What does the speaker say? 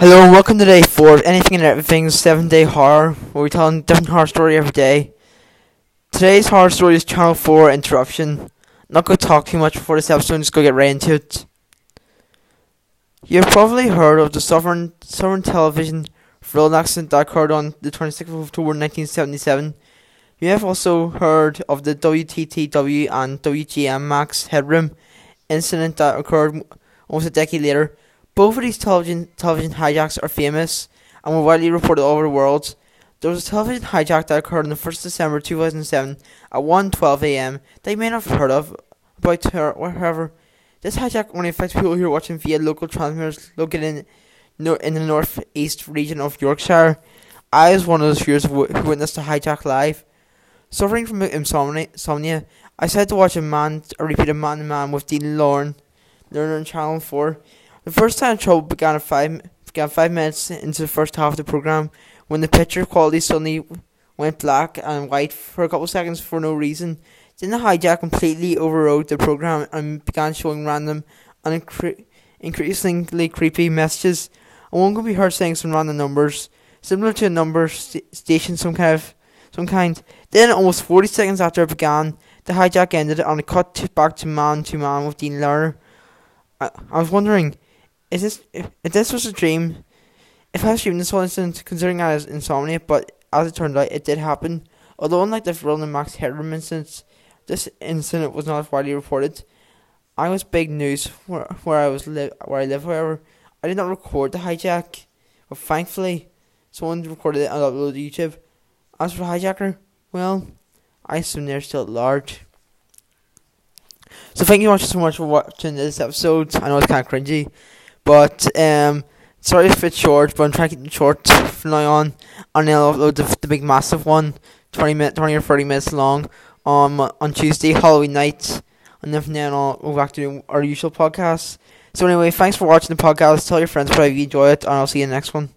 Hello and welcome to day four of Anything and Everything's seven day horror, where we tell a different horror story every day. Today's horror story is Channel 4 Interruption. not going to talk too much before this episode, just go get right into it. You've probably heard of the Southern, Southern Television rail accident that occurred on the 26th of October 1977. You have also heard of the WTTW and WGN Max headroom incident that occurred almost a decade later. Both of these television television hijacks are famous and were widely reported all over the world. There was a television hijack that occurred on the 1st December 2007 at 1.12 am that you may not have heard of about her, however. This hijack only affects people who are watching via local transmitters located in, in the northeast region of Yorkshire. I was one of those viewers who witnessed the hijack live. Suffering from insomnia, I decided to watch a man, a repeat of Man Man with Dean Lorne, Learner on Channel 4. The first time trouble began five began five minutes into the first half of the program when the picture quality suddenly went black and white for a couple of seconds for no reason. Then the hijack completely overrode the program and began showing random and incre- increasingly creepy messages. And one could be heard saying some random numbers, similar to a number st- station, some kind of some kind. Then, almost 40 seconds after it began, the hijack ended and it cut back to man to man with Dean Learner. I, I was wondering, is this if, if this was a dream? If I was this whole incident, considering I was insomnia, but as it turned out, it did happen. Although unlike the Roland Max Headroom incident, this incident was not widely reported. I was big news where where I was li- where I live. However, I did not record the hijack, but thankfully, someone recorded it and uploaded to YouTube. As for the hijacker, well, I assume they're still at large. So thank you so much for watching this episode. I know it's kind of cringy. But um, sorry if it's short, but I'm trying to keep it short from now on. And I'll upload the, the big massive one, 20 minute, 20 or 30 minutes long, on on Tuesday, Halloween night. And then from then on, we'll go back to our usual podcast. So anyway, thanks for watching the podcast. Tell your friends if you enjoy it, and I'll see you in the next one.